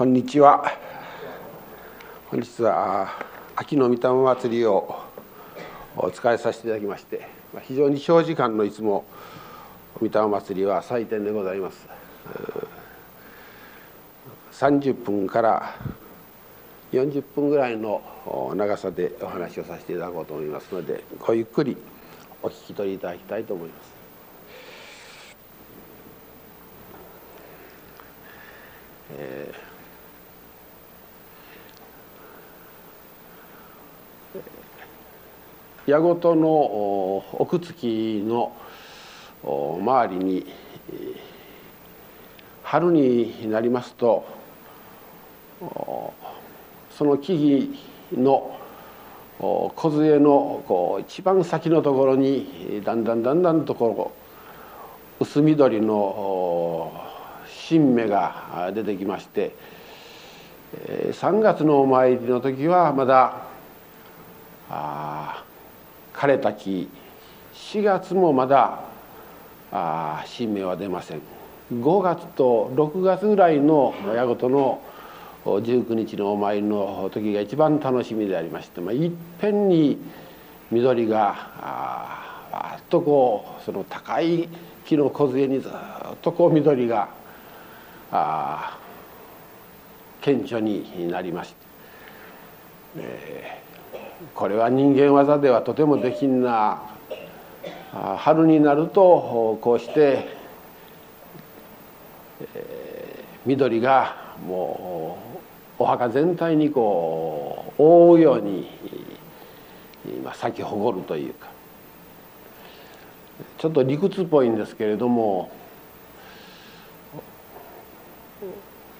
こんにちは本日は秋の御霊祭りをお使いさせていただきまして非常に長時間のいつも御霊祭りは祭典でございます30分から40分ぐらいの長さでお話をさせていただこうと思いますのでごゆっくりお聞き取りいただきたいと思います。矢事の奥月の周りに春になりますとその木々の梢のこう一番先のところにだんだんだんだんとこう薄緑の新芽が出てきまして3月のお参りの時はまだあ枯れた木。4月もまだあ新芽は出ません。5月と6月ぐらいの矢事の19日のお参りの時が一番楽しみでありまして、まあ、いっぺんに緑がわっとこうその高い木の梢にずっとこう緑があ顕著になりまして、えー、これは人間技ではとてもできんな。春になるとこうして、えー、緑がもうお墓全体にこう覆うように今咲き誇るというか。ちょっと理屈っぽいんですけれども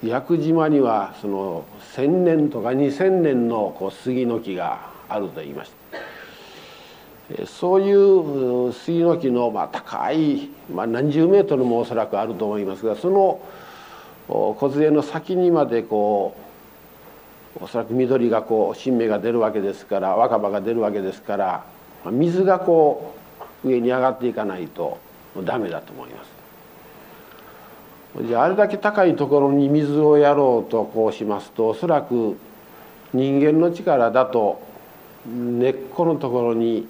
屋久島にはその1,000年とか2,000年のこう杉の木があると言いましたそういう杉の木のまあ高い、まあ、何十メートルもおそらくあると思いますがその梢の先にまでこうおそらく緑がこう新芽が出るわけですから若葉が出るわけですから水がこう上に上がっていかないとダメだと思います。じゃああれだけ高いところに水をやろうとこうしますとおそらく人間の力だと根っこのところに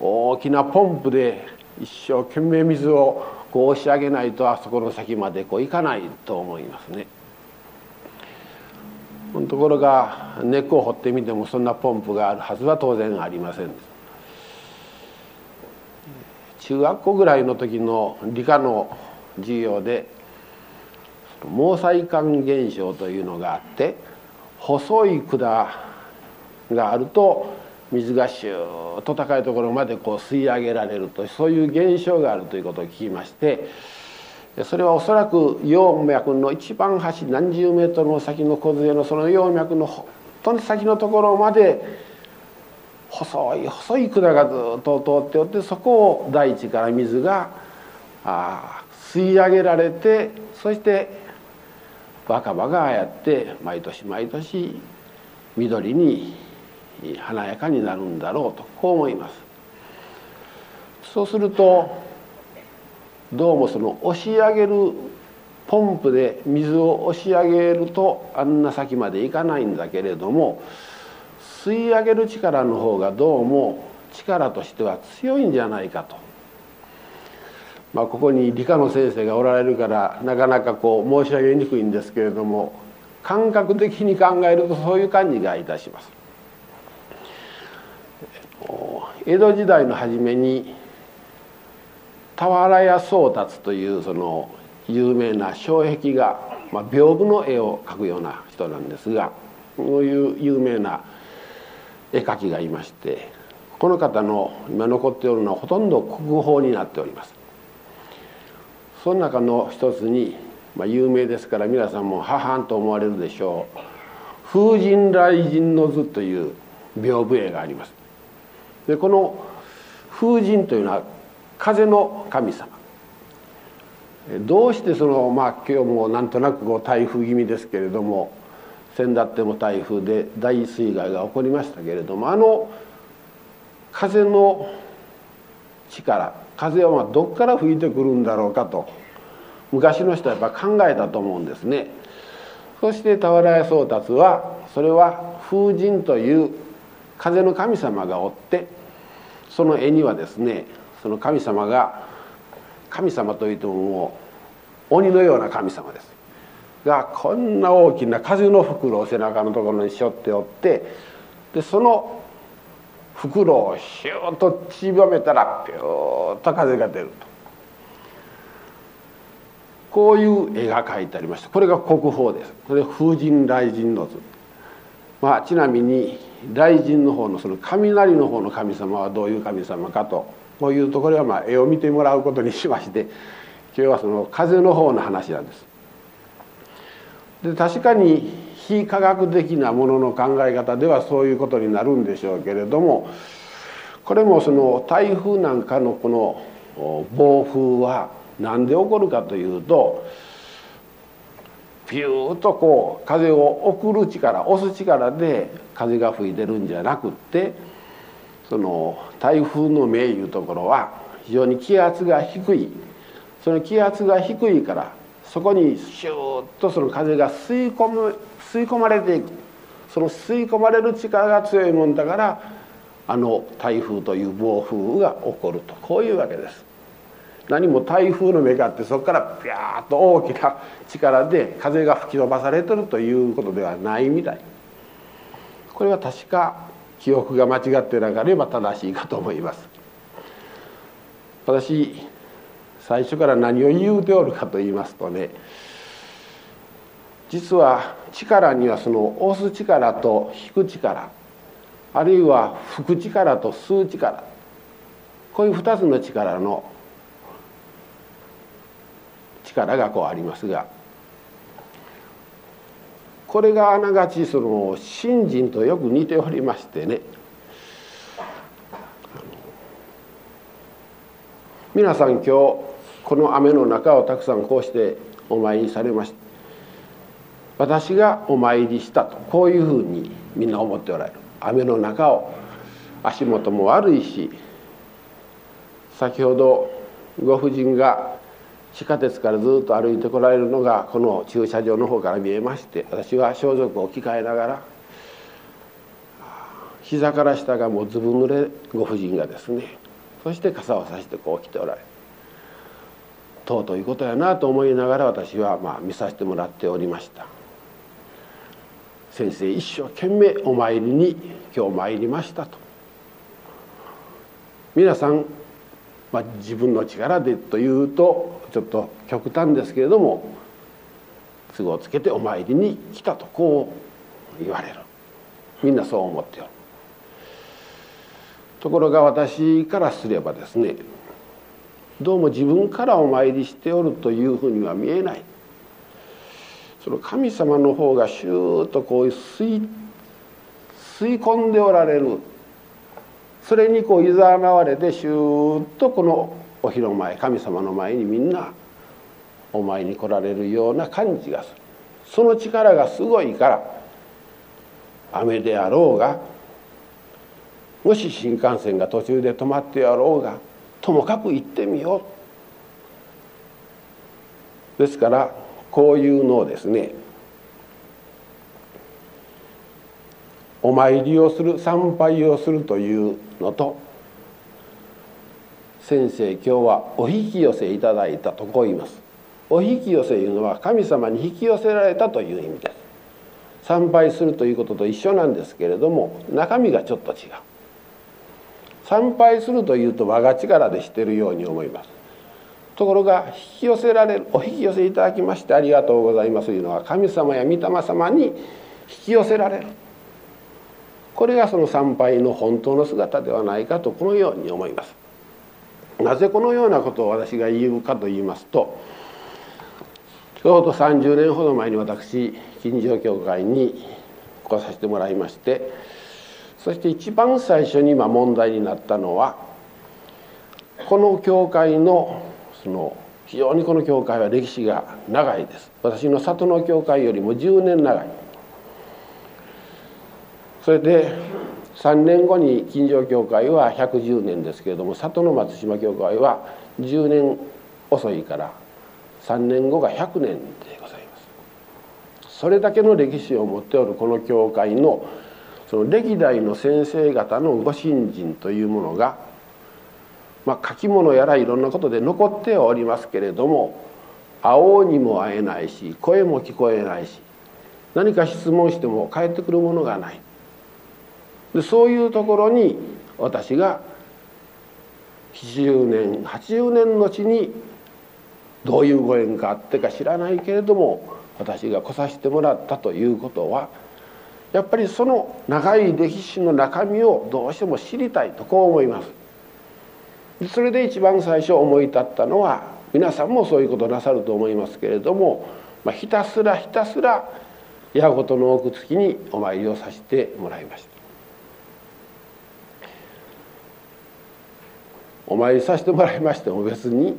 大きなポンプで一生懸命水をこう押し上げないとあそこの先までこう行かないと思いますね。ところが根っこを掘ってみてもそんなポンプがあるはずは当然ありません中学校ぐらいの時の理科の授業で毛細管現象というのがあって細い管があると水がシューッと高いところまでこう吸い上げられるとそういう現象があるということを聞きましてそれはおそらく葉脈の一番端何十メートルの先の梢のその葉脈の本当に先のところまで細い細い管がずっと通っておってそこを大地から水が吸い上げられてそして若葉がああやって毎年毎年緑に華やかになるんだろうとこう思いますそうするとどうもその押し上げるポンプで水を押し上げるとあんな先までいかないんだけれども吸い上げる力の方がどうも力としては強いんじゃないかとまあ、ここに理科の先生がおられるからなかなかこう申し上げにくいんですけれども感覚的に考えるとそういう感じがいたします。江戸時代の初めに俵屋宗達というその有名な障壁画、まあ、屏風の絵を描くような人なんですがこういう有名な絵描きがいましてこの方の今残っておるのはほとんど国宝になっております。その中の一つに、まあ、有名ですから皆さんもははんと思われるでしょう「風神雷神の図」という屏風絵があります。でこの風神というのは風の神様どうしてそのまあ今日もなんとなくこう台風気味ですけれども先だっても台風で大水害が起こりましたけれどもあの風の力風はまあどこから吹いてくるんだろうかと昔の人はやっぱ考えたと思うんですね。そして俵屋宗達はそれは風神という風の神様がおってその絵にはですねその神様が神様といってももう鬼のような神様です。がこんな大きな風の袋を背中のところに背負っておってでその袋をシューッとちばめたらピューッと風が出ると。こういう絵が描いてありました。これが国宝です。これ風神雷神の図。まあちなみに雷神の方のその雷の方の神様はどういう神様かとこういうところはまあ絵を見てもらうことにしまして今日はその風の方の話なんです。で確かに非科学的なものの考え方ではそういうことになるんでしょうけれどもこれもその台風なんかのこの暴風は何で起こるかというとピューッとこう風を送る力押す力で風が吹いてるんじゃなくってその台風の目いうところは非常に気圧が低い。その気圧が低いからそこにシューッとその風が吸い込む吸い込まれていく。その吸い込まれる力が強いもんだからあの台風という暴風雨が起こると。こういうわけです。何も台風の目があってそこからピャーッと大きな力で風が吹き飛ばされてるということではないみたい。これは確か記憶が間違ってなければ正しいかと思います。私最初から何を言うておるかと言いますとね実は力にはその押す力と引く力あるいは吹く力と吸う力こういう2つの力の力がこうありますがこれがあながちその信心とよく似ておりましてね皆さん今日この雨の中をたくさんこうしてお参りされました私がお参りしたとこういうふうにみんな思っておられる。雨の中を足元も悪いし先ほどご婦人が地下鉄からずっと歩いてこられるのがこの駐車場の方から見えまして私は装束を着替えながら膝から下がもうずぶ濡れご婦人がですねそして傘を差してこう来ておられる尊いうことやなと思いながら私はまあ見させてもらっておりました。先生一生懸命お参りに今日参りましたと。皆さんまあ、自分の力でというとちょっと極端ですけれども都合つけてお参りに来たとこう言われる。みんなそう思っておる。ところが私からすればですねどうも自分からお参りしておるというふうには見えない。その神様の方がシューッとこう吸い吸い込んでおられる。それにこういざなわれてシューッとこのお広前神様の前にみんなお参りに来られるような感じがする。その力がすごいから雨であろうがもし新幹線が途中で止まってやろうがともかく行ってみよう。ですからこういうのをですねお参りをする参拝をするというのと先生今日はお引き寄せいただいたとこう言います。お引き寄せいうのは神様に引き寄せられたという意味です。参拝するということと一緒なんですけれども中身がちょっと違う。参拝するというと我が力でしてるように思います。ところが引き寄せられるお引き寄せいただきましてありがとうございますというのは神様や御霊様に引き寄せられる。これがその参拝の本当の姿ではないかとこのように思います。なぜこのようなことを私が言うかと言いますとちょうど30年ほど前に私金城教会に来させてもらいましてそして一番最初に今問題になったのはこの教会のその非常にこの教会は歴史が長いです。私の里の教会よりも10年長い。それで3年後に金城教会は110年ですけれども里の松島教会は10年遅いから3年後が100年でございます。それだけの歴史を持っておるこの教会のその歴代の先生方のご信心というものが、まあ、書き物やらいろんなことで残っておりますけれども会おうにも会えないし声も聞こえないし何か質問しても返ってくるものがない。でそういうところに私が70年80年のちにどういうご縁があってか知らないけれども私が来させてもらったということはやっぱりその長い歴史の中身をどうしても知りたいとこう思います。それで一番最初思い立ったのは皆さんもそういうことなさると思いますけれども、まあ、ひたすらひたすら矢事の奥月にお参りをさせてもらいました。お参りさせてもらいましても別に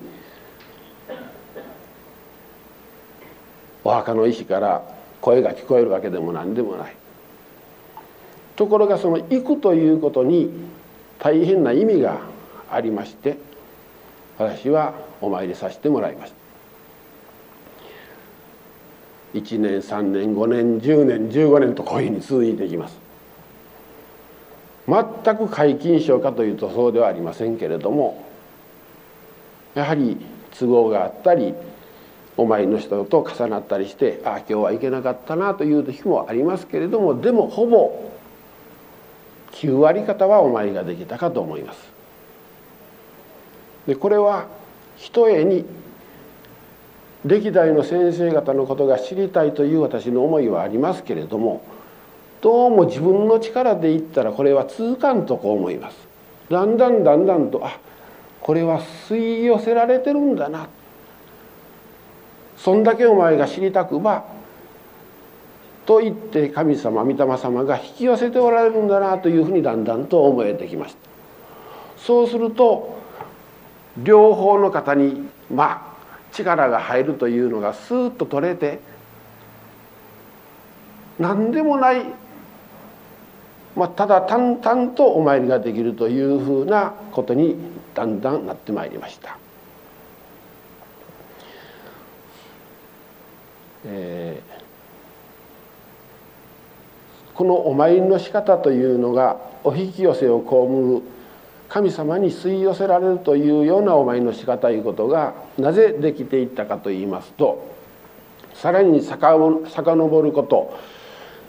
お墓の石から声が聞こえるわけでも何でもない。ところがその行くということに大変な意味がありまして私はお参りさせてもらいました。1年3年5年10年15年とこういうふうに続いていきます。全く皆勤賞かというとそうではありませんけれどもやはり都合があったりお参りの人と重なったりしてああ今日は行けなかったなという時もありますけれどもでもほぼ9割方はお参りができたかと思います。でこれはひとえに歴代の先生方のことが知りたいという私の思いはありますけれどもどうも自分の力で言ったらこれは続かんとこう思います。だんだんだんだんとあこれは吸い寄せられてるんだなそんだけお前が知りたくばと言って神様御霊様が引き寄せておられるんだなというふうにだんだんと思えてきましたそうすると両方の方にまあ力が入るというのがスーッと取れて何でもない、まあ、ただ淡々とお参りができるというふうなことにだんだんなってまいりました。えーこのお参りの仕方というのがお引き寄せを被る神様に吸い寄せられるというようなお参りの仕方いうことがなぜできていったかといいますとさらに遡ること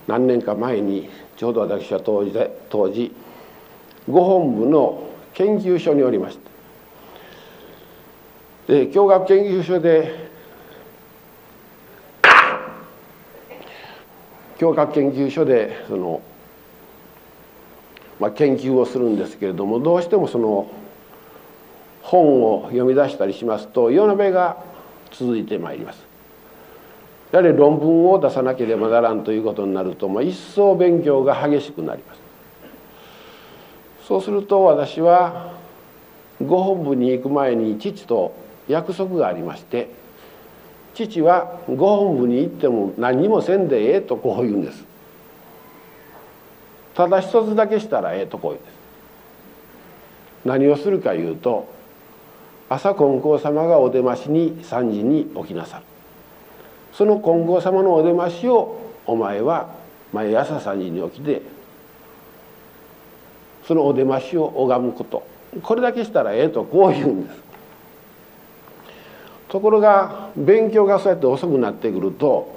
何年か前にちょうど私は当時で当時ご本部の研究所におりましたで教学研究所で教科研究所でその、まあ、研究をするんですけれどもどうしてもその本を読み出したりしますと夜なべが続いてまいります。やはり論文を出さなければならんということになると、まあ、一層勉強が激しくなります。そうすると私はご本部に行く前に父と約束がありまして父はご本部に行っても何もせんでええとこう言うんです。ただ一つだけしたらええとこう言うんです。何をするかいうと朝金光様がお出ましに3時に起きなさる。その金光様のお出ましをお前は毎朝3時に起きてそのお出ましを拝むこと。これだけしたらええとこう言うんです。ところが勉強がそうやって遅くなってくると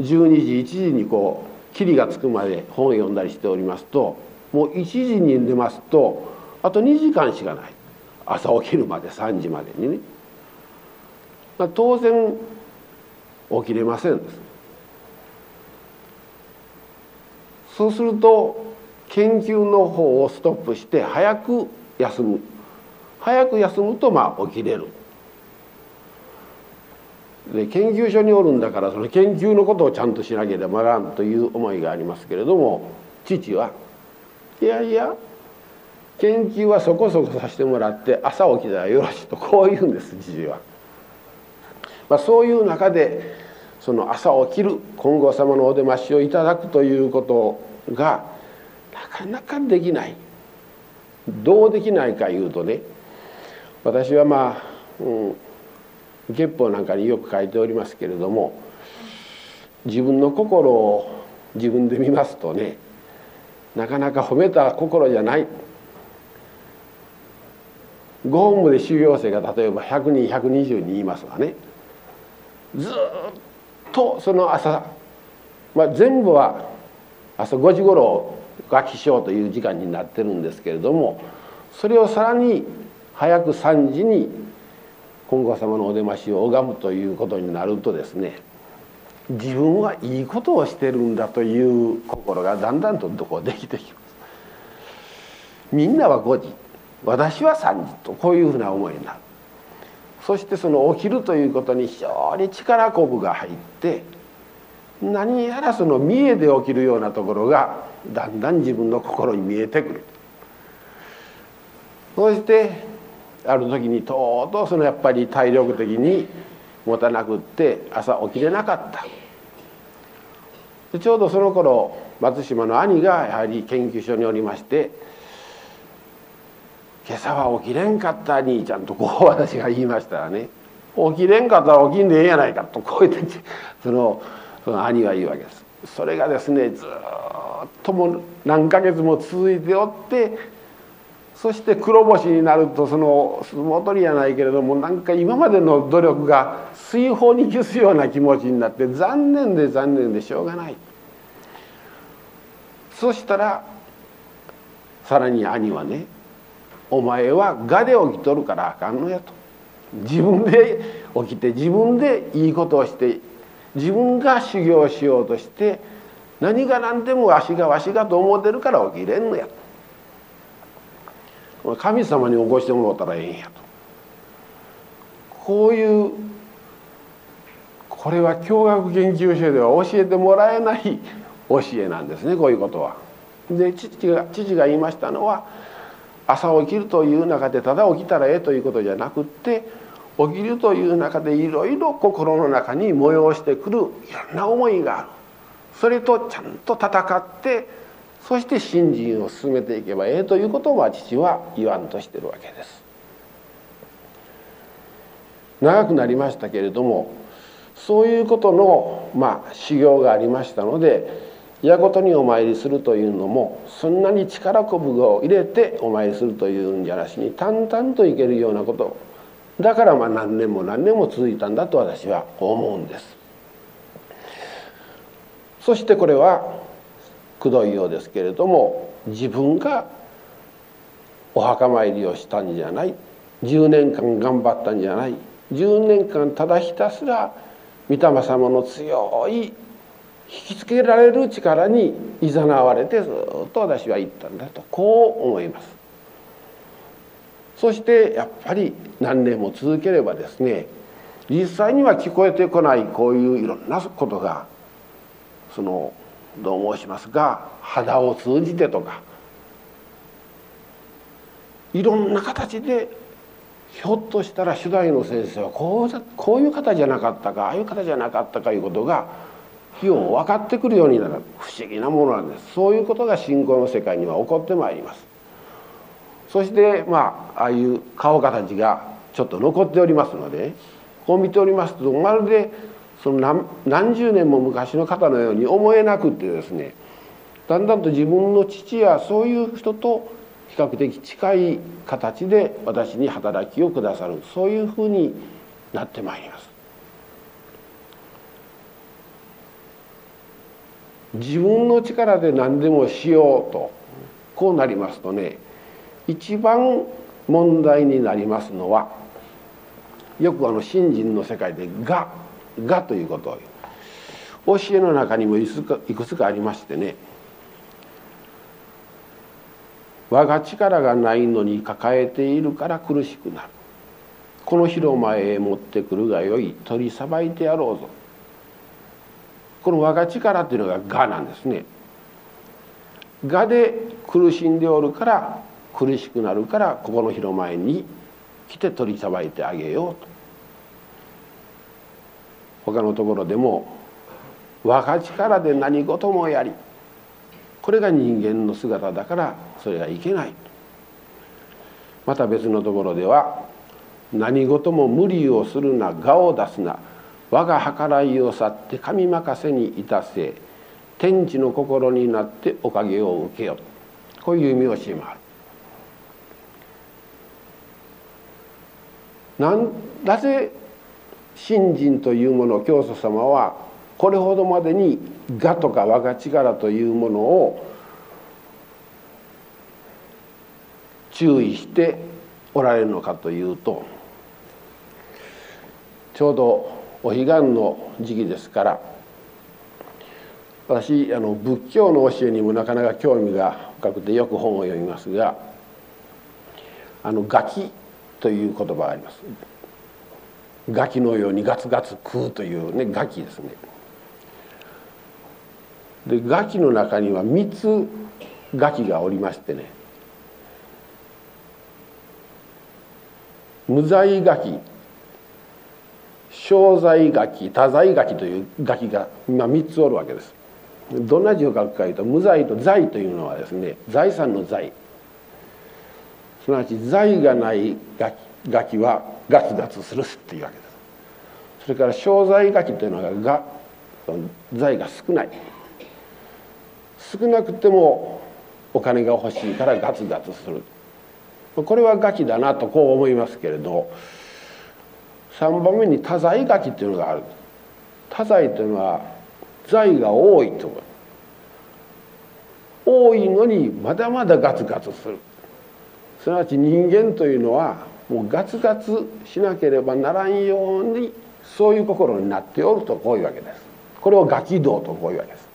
12時1時にこう霧がつくまで本を読んだりしておりますともう1時に寝ますとあと2時間しかない。朝起きるまで3時までにね。当然起きれませんそうすると研究の方をストップして早く休む。早く休むとまあ起きれる。で研究所におるんだからその研究のことをちゃんとしなければならんという思いがありますけれども父はいやいや研究はそこそこさせてもらって朝起きたらよろしいとこう言うんです父は。まあ、そういう中でその朝起きる金剛様のお出ましをいただくということがなかなかできない。どうできないかいうとね私はまあ、うん、月報なんかによく書いておりますけれども自分の心を自分で見ますとねなかなか褒めた心じゃない。ご本部で修行生が例えば100人120人いますがね。ずっとその朝、まあ、全部は朝5時頃が起床という時間になってるんですけれどもそれをさらに早く3時に金剛様のお出ましを拝むということになるとですね自分はいいことをしてるんだという心がだんだんとこうできてきます。みんなは5時私は3時とこういうふうな思いになるそしてその起きるということに非常に力こぶが入って何やらその見えで起きるようなところがだんだん自分の心に見えてくる。そしてある時にとうとうそのやっぱり体力的に持たなくって朝起きれなかった。でちょうどその頃松島の兄がやはり研究所におりまして「今朝は起きれんかった兄ちゃん」とこう私が言いましたらね「起きれんかったら起きんでええやないか」とこう言ってそのその兄が言うわけです。それがですねずっとも何ヶ月も続いておってそして黒星になるとその相撲取りやないけれどもなんか今までの努力が水泡に消すような気持ちになって残念で残念でしょうがないそしたらさらに兄はね「お前は我で起きとるからあかんのや」と。自分で起きて自分でいいことをして自分が修行しようとして何が何でもわしがわしがと思ってるから起きれんのやと。神様に起こしてもらったらええんやと。こういうこれは教学研究所では教えてもらえない教えなんですねこういうことは。で父が父が言いましたのは朝起きるという中でただ起きたらええということじゃなくって起きるという中でいろいろ心の中に催してくるいろんな思いがある。それとちゃんと戦ってそして信心を進めていけばええということを父は言わんとしてるわけです。長くなりましたけれどもそういうことのまあ修行がありましたのでやことにお参りするというのもそんなに力こぶを入れてお参りするというんじゃなしに淡々といけるようなこと。だからまあ何年も何年も続いたんだと私は思うんです。そしてこれはくどいようですけれども自分がお墓参りをしたんじゃない。10年間頑張ったんじゃない。10年間ただひたすら御霊様の強い引きつけられる力にいざなわれてずっと私は言ったんだとこう思います。そしてやっぱり何年も続ければですね実際には聞こえてこないこういういろんなことがそのどう申しますか肌を通じてとかいろんな形でひょっとしたら初代の先生はこうこういう方じゃなかったかああいう方じゃなかったかいうことがよう分かってくるようになる不思議なものなんですそういうことが信仰の世界には起こってまいりますそしてまあああいう顔形がちょっと残っておりますのでこう見ておりますとまるでその何十年も昔の方のように思えなくってですねだんだんと自分の父やそういう人と比較的近い形で私に働きをくださるそういうふうになってまいります。自分の力で何でもしようとこうなりますとね一番問題になりますのはよくあの信心の世界で「が」「が」ということ。を教えの中にもいくつかありましてね我が力がないのに抱えているから苦しくなる。この広間へ持ってくるがよい。取りさばいてやろうぞ。この我が力っていうのが「が」なんですね。がで苦しんでおるから苦しくなるからここの広前に来て取りさばいてあげようと。他のところでも我が力で何事もやりこれが人間の姿だからそれがいけないまた別のところでは何事も無理をするな我を出すな。我が計らいを去って神任せにいたせ天地の心になっておかげを受けよ。こういう意味をしまる。なんなぜ信心というもの教祖様はこれほどまでに「我」とか「我が力」というものを注意しておられるのかというとちょうどお彼岸の時期ですから私あの仏教の教えにもなかなか興味が深くてよく本を読みますが「あのガキ」という言葉があります。ガキのようにガツガツ食うというねガキですね。でガキの中には3つガキがおりましてね無罪ガキ商罪ガキ多罪ガキというガキが今3つおるわけです。どんな字を書くかというと無罪と罪というのはですね財産の財。すなわち財がないガキガキはガツガツするっていうわけです。それから商罪ガキというのがが財が少ない。少なくてもお金が欲しいからガツガツする。これはガキだなとこう思いますけれど3番目に多財ガキっていうのがある。多財というのは財が多いと多いのにまだまだガツガツする。すなわち人間というのはもうガツガツしなければならんようにそういう心になっておるとこういうわけです。これをガキ道とこういうわけです。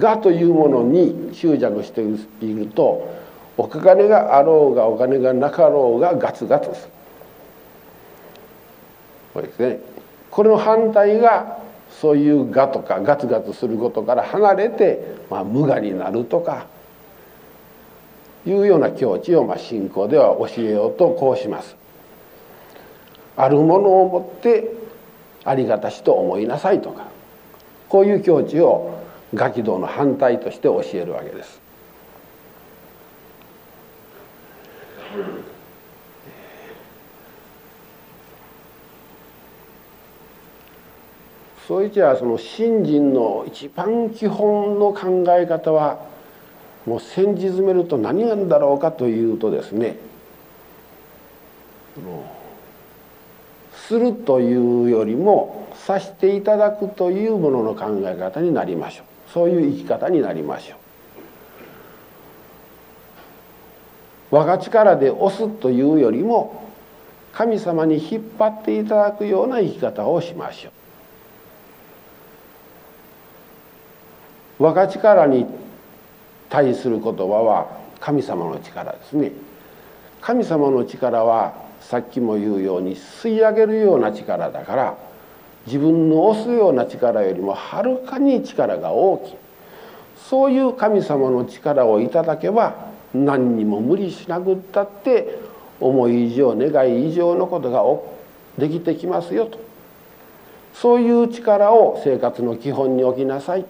我というものに執着しているとお金があろうがお金がなかろうがガツガツする。これですねこれの反対がそういう我とかガツガツすることから離れて、まあ、無我になるとかいうような境地を、まあ、信仰では教えようとこうします。あるものをもってありがたしと思いなさいとかこういう境地をガキ道の反対として教えるわけです。そういちはその信心の一番基本の考え方はもう先日詰めると何なんだろうかというとですねするというよりもさしていただくというものの考え方になりましょう。そういう生き方になりましょう。我が力で押すというよりも神様に引っ張っていただくような生き方をしましょう。我が力に対する言葉は神様の力ですね。神様の力はさっきも言うように吸い上げるような力だから自分の押すような力よりもはるかに力が大きい。そういう神様の力をいただけば何にも無理しなくったって思い以上願い以上のことができてきますよと。そういう力を生活の基本に置きなさい。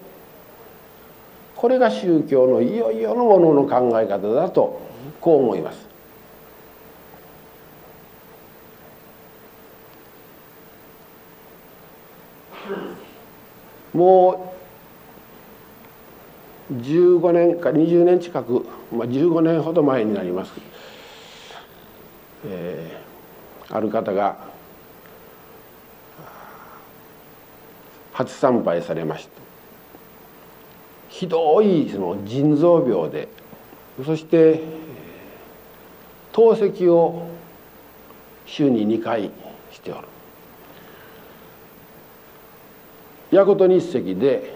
これが宗教のいよいよのものの考え方だとこう思います。もう15年か20年近く、まあ、15年ほど前になります、えー、ある方が初参拝されました。ひどいその腎臓病でそして透析を週に2回しておる。矢事日赤で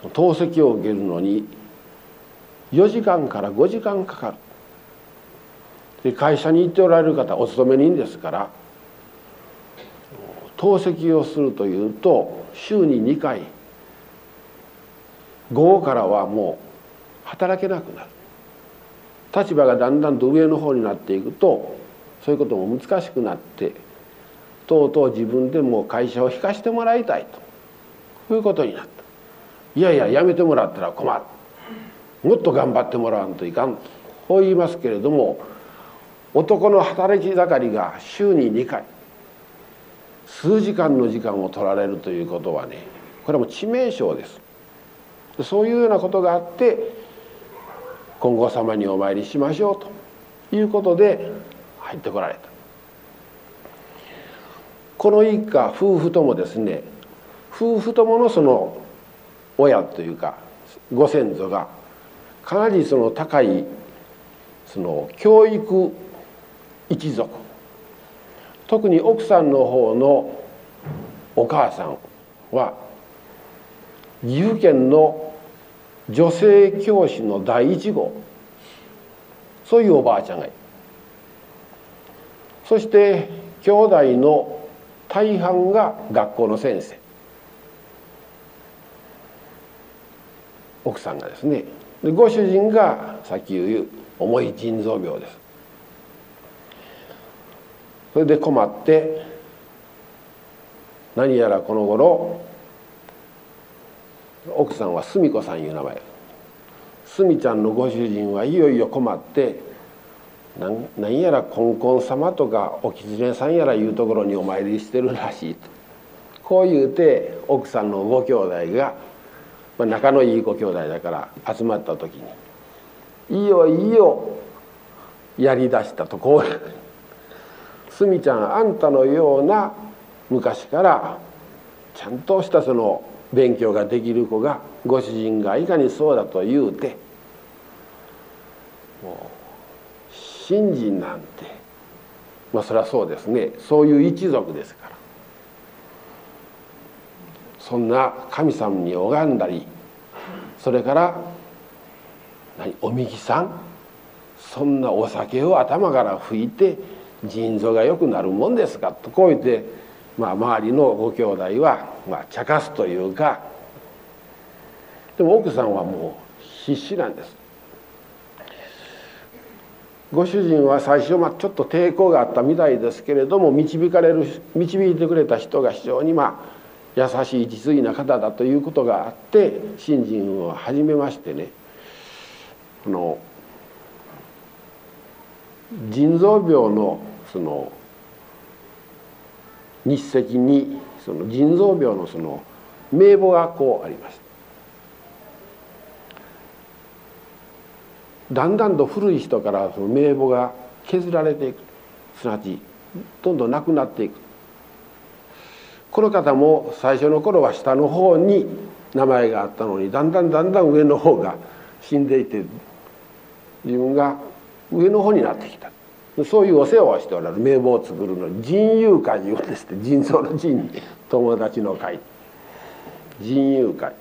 その透析を受けるのに4時間から5時間かかる。で会社に行っておられる方お勤め人ですから透析をするというと週に2回午後からはもう働けなくなる。立場がだんだんと上の方になっていくとそういうことも難しくなってとうとう自分でも会社を引かしてもらいたいと。こういうことになった。いやいややめてもらったら困る。もっと頑張ってもらわんといかんと。こう言いますけれども男の働き盛りが週に2回数時間の時間を取られるということはねこれも致命傷です。そういうようなことがあって金剛様にお参りしましょうということで入ってこられた。この一家夫婦ともですね夫婦とものその親というかご先祖がかなりその高いその教育一族特に奥さんの方のお母さんは岐阜県の女性教師の第一号。そういうおばあちゃんがいる。そして兄弟の大半が学校の先生。奥さんがですね。でご主人がさっき言う重い腎臓病です。それで困って何やらこの頃奥さんは澄子さんいう名前。澄ちゃんのご主人はいよいよ困って何やらこんこん様とかお狐さんやらいうところにお参りしてるらしいと。こう言うて奥さんのご兄弟が、まあ、仲のいいご兄弟だから集まった時にいよいよやりだしたとこうすみちゃんあんたのような昔からちゃんとしたその勉強ができる子がご主人がいかにそうだと言うてもう信心なんてまあそれはそうですね。そういう一族ですから。そんな神様に拝んだりそれから何おみきさんそんなお酒を頭から拭いて腎臓が良くなるもんですかとこう言って、まあ、周りのご兄弟は、まあ、茶化すというかでも奥さんはもう必死なんです。ご主人は最初、まあ、ちょっと抵抗があったみたいですけれども導かれる導いてくれた人が非常にまあ優しい実意な方だということがあって信心を始めましてね。この腎臓病のその日赤にその腎臓病のその名簿がこうありましただんだんと古い人からその名簿が削られていく。すなわちどんどんなくなっていく。この方も最初の頃は下の方に名前があったのにだんだんだんだん上の方が死んでいて自分が上の方になってきた。そういうお世話をしておられる名簿を作るのに人友会いうんですね 人相の人に友達の会。人友会。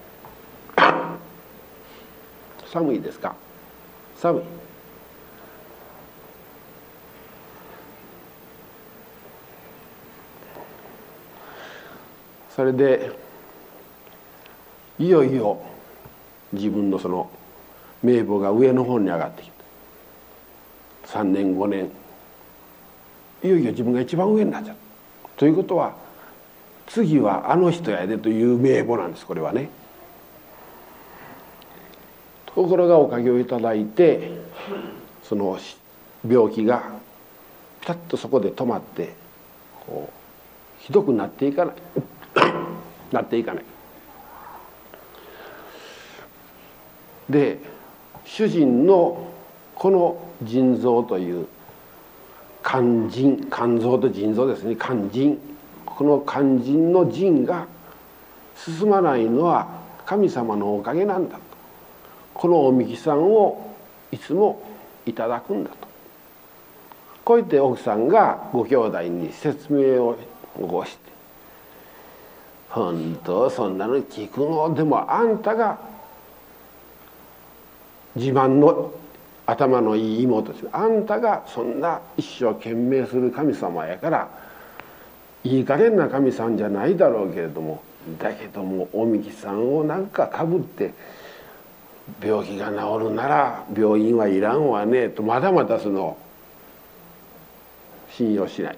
寒いですか？寒い。それでいよいよ自分のその名簿が上の方に上がってきた。3年5年。いよいよ自分が一番上になっちゃうということは次はあの人やでという名簿なんですこれはね。ところがおかげをいただいてその病気がピタッとそこで止まってこうひどくなっていかない なっていかない。で主人のこの腎臓という肝腎肝臓と腎臓ですね。肝腎。この肝腎の腎が進まないのは神様のおかげなんだと。このおみきさんをいつもいただくんだと。こう言って奥さんがご兄弟に説明を起こして「本当そんなの聞くのでもあんたが自慢の頭のいい妹ですあんたがそんな一生懸命する神様やからいい加減な神さんじゃないだろうけれどもだけどもおみきさんをなんかかぶって病気が治るなら病院はいらんわねとまだまだその信用しない。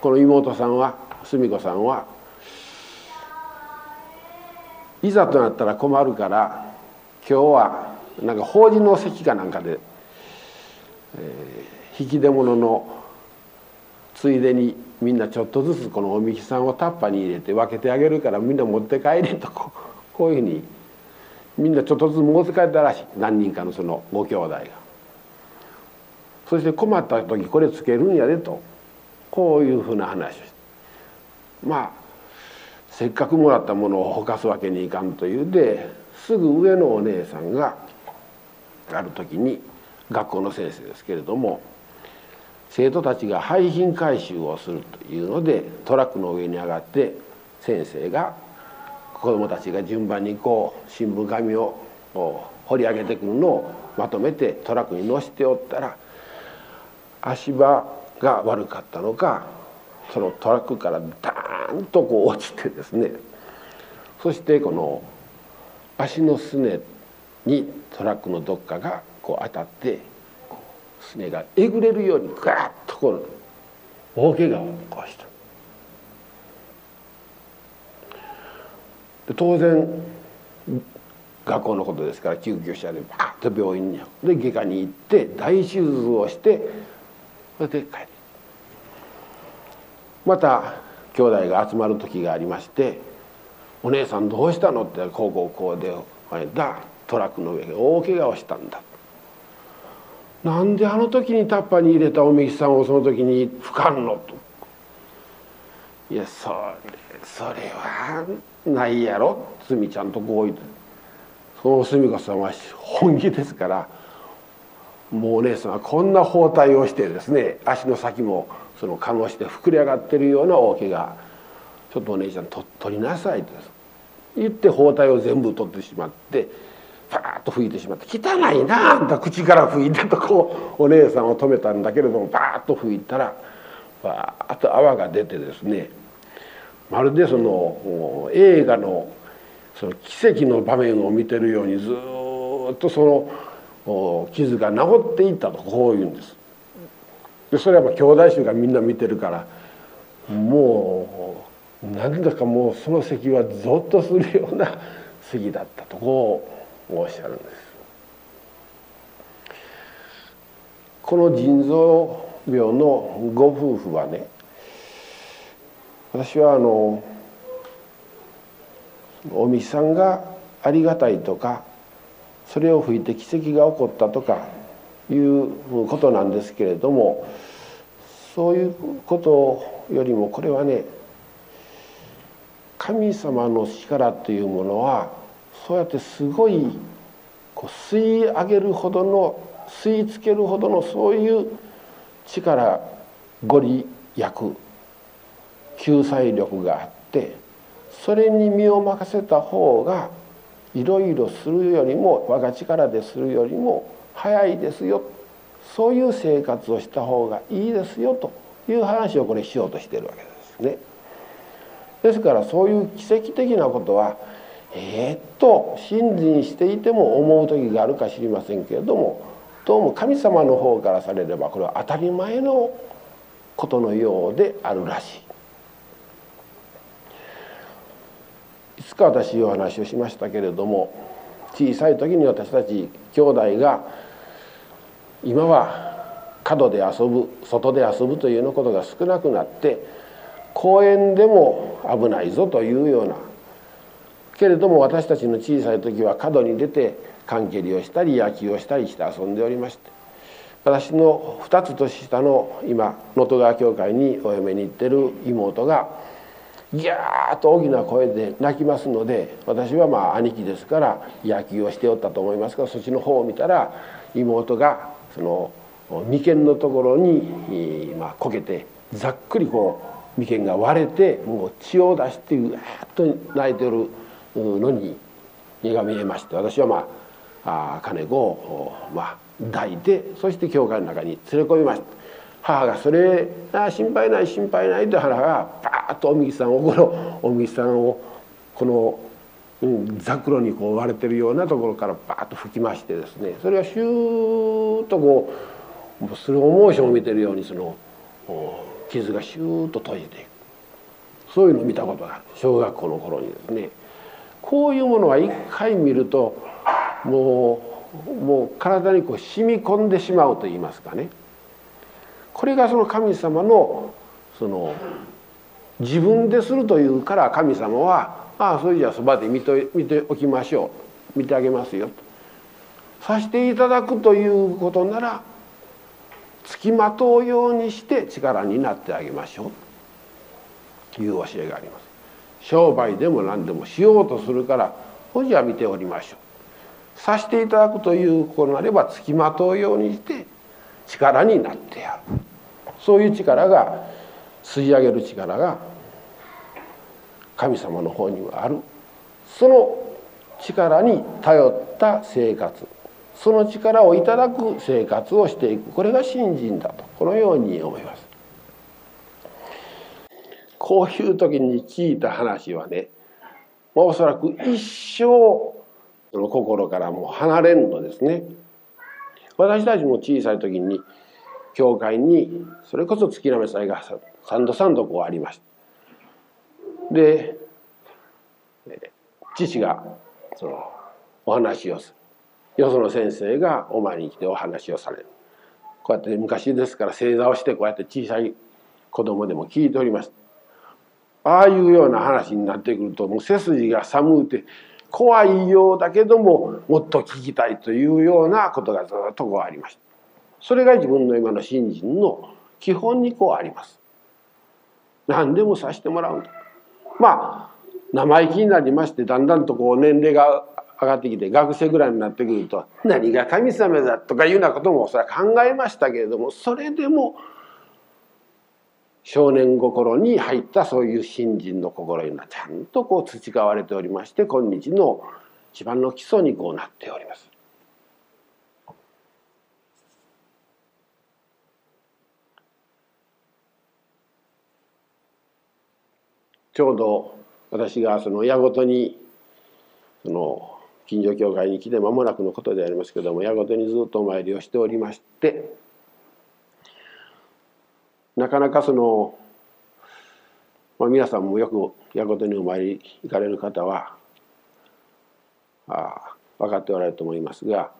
この妹さんは澄子さんはいざとなったら困るから今日はなんか法事の席かなんかで、えー、引き出物のついでにみんなちょっとずつこのおみきさんをタッパに入れて分けてあげるからみんな持って帰れとこう いうふうにみんなちょっとずつ持って帰ったらしい何人かのそのご兄弟が。そして困った時これつけるんやでとこういうふうな話をしてまあせっかくもらったものをほかすわけにいかんというですぐ上のお姉さんがある時に学校の先生ですけれども生徒たちが廃品回収をするというのでトラックの上に上がって先生が子どもたちが順番にこう新聞紙を掘り上げてくるのをまとめてトラックに乗せておったら足場が悪かったのかそのトラックからダーンとこう落ちてですね。そしてこの足のすねにトラックのどっかがこう当たってすねがえぐれるようにガーッとこう大怪我を起こした。で当然学校のことですから救急車でバーッと病院にで外科に行って大手術をしてそれで帰るまた兄弟が集まる時がありまして「お姉さんどうしたの?」って「こうこうこうでだトラックの上で大怪我をしたんだ」なんであの時にタッパーに入れたおみきさんをその時に吹かんのと。いやそれそれはないやろすみちゃんとこう言ってそのすみ子さんは本気ですからもうお姉さんはこんな包帯をしてですね足の先もその看護して膨れ上がってるような大怪我ちょっとお姉ちゃんと取りなさいと言って包帯を全部取ってしまってパーッと拭いてしまって「汚いなあんた口から拭いて」とこうお姉さんを止めたんだけれどもパーッと拭いたらバーッと泡が出てですねまるでその映画のその奇跡の場面を見てるようにずっとその傷が治っていったとこういうんです。でそれはまあ兄弟衆がみんな見てるからもうなんだかもうその席はゾッとするような席だったとこうおっしゃるんです。この腎臓病のご夫婦はね私はあのおみさんがありがたいとかそれを吹いて奇跡が起こったとかいうことなんですけれどもそういうことよりもこれはね神様の力というものはそうやってすごいこう吸い上げるほどの吸い付けるほどのそういう力ご利益救済力があってそれに身を任せた方がいろいろするよりも我が力でするよりも早いですよそういう生活をした方がいいですよという話をこれしようとしてるわけですね。ですからそういう奇跡的なことはえー、っと信心していても思う時があるか知りませんけれどもどうも神様の方からされればこれは当たり前のことのようであるらしい。いつか私お話をしましたけれども小さい時に私たち兄弟が今は角で遊ぶ外で遊ぶというようなことが少なくなって公園でも危ないぞというようなけれども私たちの小さい時は角に出て缶蹴りをしたり野球をしたりして遊んでおりまして私の2つ年下の今能登川教会にお嫁に行ってる妹がギャーッと大きな声で泣きますので私はまあ兄貴ですから野球をしておったと思いますがそっちの方を見たら妹がその眉間のところに、まあ、こけてざっくりこう眉間が割れてもう血を出してうわっと泣いてるのに目が見えまして私はまああ金子を、まあ、抱いてそして教会の中に連れ込みました。母がそれ「あ心配ない心配ない」と母がパーッとおみきさんをこのおみきさんをこの、うん、ザクロにこう割れてるようなところからバーッと吹きましてですねそれがシューッとこうスローモーションを見てるようにその傷がシューッと閉じていく。そういうのを見たことがある。小学校の頃にですね。こういうものは一回見るともうもう体にこう染み込んでしまうと言いますかね。これがその神様のその自分でするというから神様は「ああそれじゃあそばで見て見ておきましょう。見てあげますよ」と。さしていただくということならつきまとうようにして力になってあげましょうという教えがあります。商売でも何でもしようとするからほじゃ見ておりましょう。さしていただくということなればつきまとうようにして力になってやるそういう力が吸い上げる力が神様の方にはあるその力に頼った生活その力をいただく生活をしていく。これが信心だと。このように思います。こういう時に聞いた話はねおそらく一生その心からもう離れんのですね。私たちも小さい時に教会にそれこそ月並祭が三度三度こうありました。で父がそのお話をする。よその先生がお前に来てお話をされる。こうやって昔ですから正座をしてこうやって小さい子供でも聞いておりましたああいうような話になってくるともう背筋が寒うて怖いようだけどももっと聞きたいというようなことがずっとこうありましたそれが自分の今の信心の基本にこうあります。何でもさせてもらう。とまあ生意気になりましてだんだんとこう年齢が上がってきて学生ぐらいになってくると何が神様だとかいうようなこともそれは考えましたけれどもそれでも少年心に入ったそういう信心の心いうのはちゃんとこう培われておりまして今日の一番の基礎にこうなっております。ちょうど私がその親ごとにその近所教会に来て間もなくのことでありますけども親ごとにずっとお参りをしておりましてなかなかその、まあ、皆さんもよく矢事にお参り行かれる方はあ分かっておられると思いますが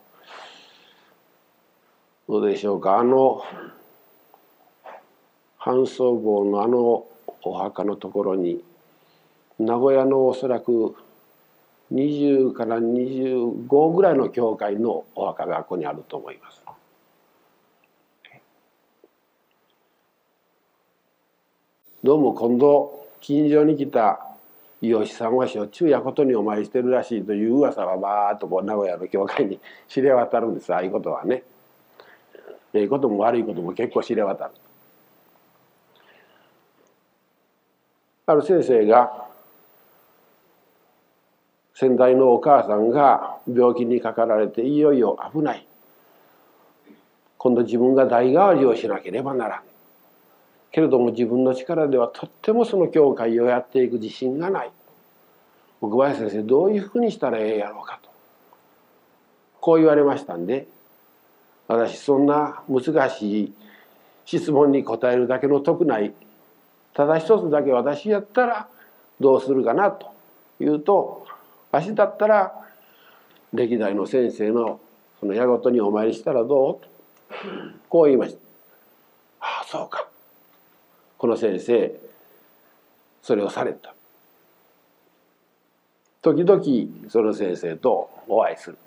どうでしょうかあの半僧号のあのお墓のところに名古屋のおそらく20から25ぐらいの教会のお墓がここにあると思います。どうも今度近所に来た吉さんはしょっちゅうやことにお参りしてるらしいという噂はバーッとこう名古屋の教会に知れ渡るんですああいうことはね。ええことも悪いことも結構知れ渡る。ある先生が先代のお母さんが病気にかかられていよいよ危ない。今度自分が代替わりをしなければならん。けれども自分の力ではとってもその教会をやっていく自信がない。奥林先生どういうふうにしたらええやろうかと。こう言われましたんで私そんな難しい質問に答えるだけの得ないただ一つだけ私やったらどうするかなというと私だったら歴代の先生のその矢ごとにお参りしたらどう？とこう言いました。ああそうか。この先生それをされた。時々その先生とお会いする。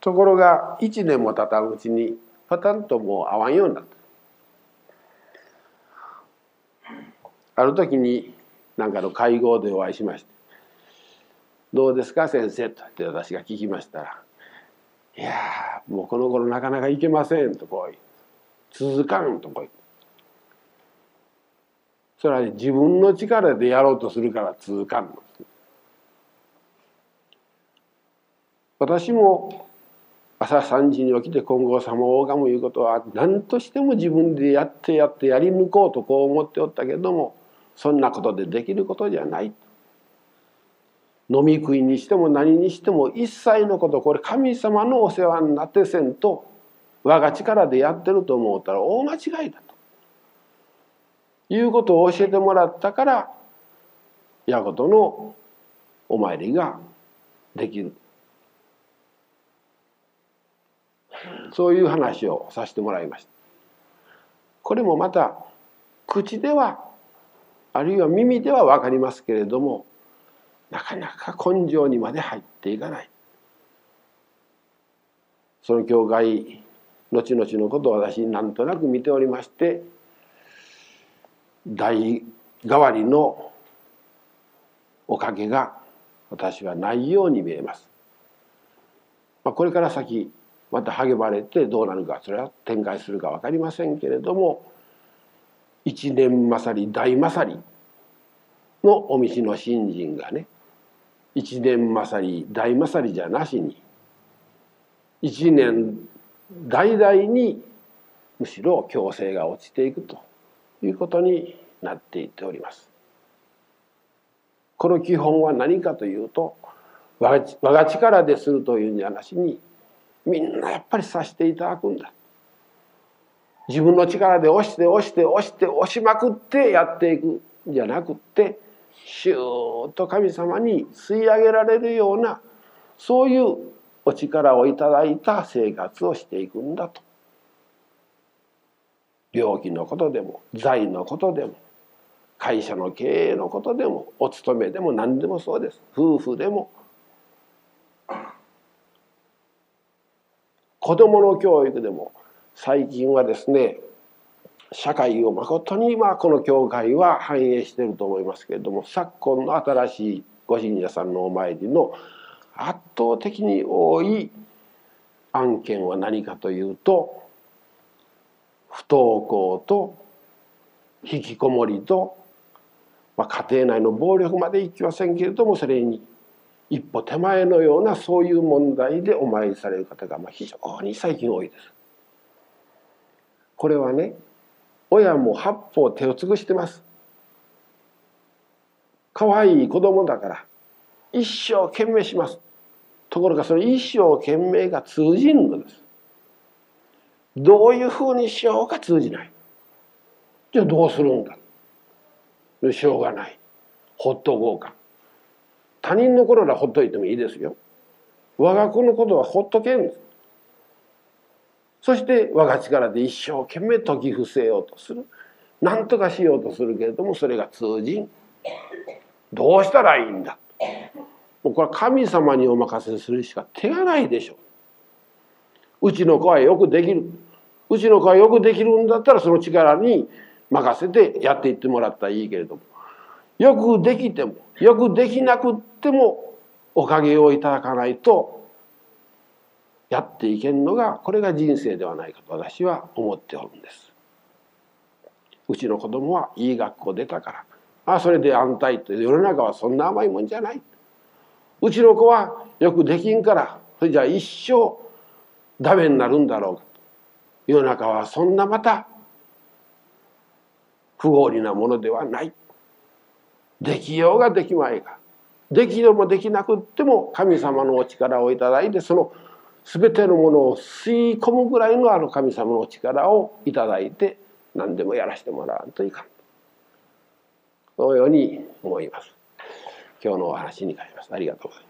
ところが1年も経たんうちにパタンともう会わんようになった。ある時に何かの会合でお会いしまして「どうですか先生」と言って私が聞きましたら「いやもうこの頃なかなかいけません」とこう続かん」とこう言って。それは、自分の力でやろうとするから続かんの、私も朝3時に起きて金剛様を拝むいうことは何としても自分でやってやってやり抜こうとこう思っておったけれどもそんなことでできることじゃない。飲み食いにしても何にしても一切のことこれ神様のお世話になってせんと我が力でやってると思ったら大間違いだと。いうことを教えてもらったから矢事のお参りができるそういう話をさせてもらいましたこれもまた口ではあるいは耳では分かりますけれどもなかなか根性にまで入っていかないその教会後々のことを私なんとなく見ておりまして代替わりのおかげが私はないように見えます。まあ、これから先また励まれてどうなるかそれは展開するか分かりませんけれども一年勝り大勝りのお道の新人がね一年勝り大勝りじゃなしに一年代々にむしろ強制が落ちていくということになっていっております。この基本は何かというと我が力でするというんじゃなしにみんなやっぱりさしていただくんだ。自分の力で押して押して押して押しまくってやっていくんじゃなくってシューッと神様に吸い上げられるようなそういうお力をいただいた生活をしていくんだと。病気のことでも財のことでも会社の経営のことでもお勤めでも何でもそうです夫婦でも子どもの教育でも最近はですね社会をまことにまあこの教会は反映していると思いますけれども昨今の新しいご信者さんのお参りの圧倒的に多い案件は何かというと不登校と引きこもりと、まあ、家庭内の暴力までいきませんけれどもそれに一歩手前のようなそういう問題でお参りされる方がまあ非常に最近多いです。これはね親も八方手を尽くしてます。可愛い子供だから一生懸命します。ところがその一生懸命が通じんのです。どういうふうにしようか通じない。じゃあどうするんだしょうがない。ほっとこうか。他人の頃はほっといてもいいですよ。我が子のことはほっとけんです。そして我が力で一生懸命解き伏せようとする。何とかしようとするけれどもそれが通じん。どうしたらいいんだ。もうこれは神様にお任せするしか手がないでしょう。うちの子はよくできる。うちの子はよくできるんだったらその力に任せてやっていってもらったらいいけれどもよくできてもよくできなくってもおかげをいただかないとやっていけんのがこれが人生ではないかと私は思っておるんです。うちの子供はいい学校出たからあそれで安泰と世の中はそんな甘いもんじゃない。うちの子はよくできんからそれじゃあ一生ダメになるんだろうか世の中はそんなまた不合理なものではないできようができまいができようもできなくっても神様のお力をいただいてその全てのものを吸い込むぐらいのあの神様の力をいただいて何でもやらせてもらわんといかんそのように思います。今日のお話に変えます。ありがとうございます。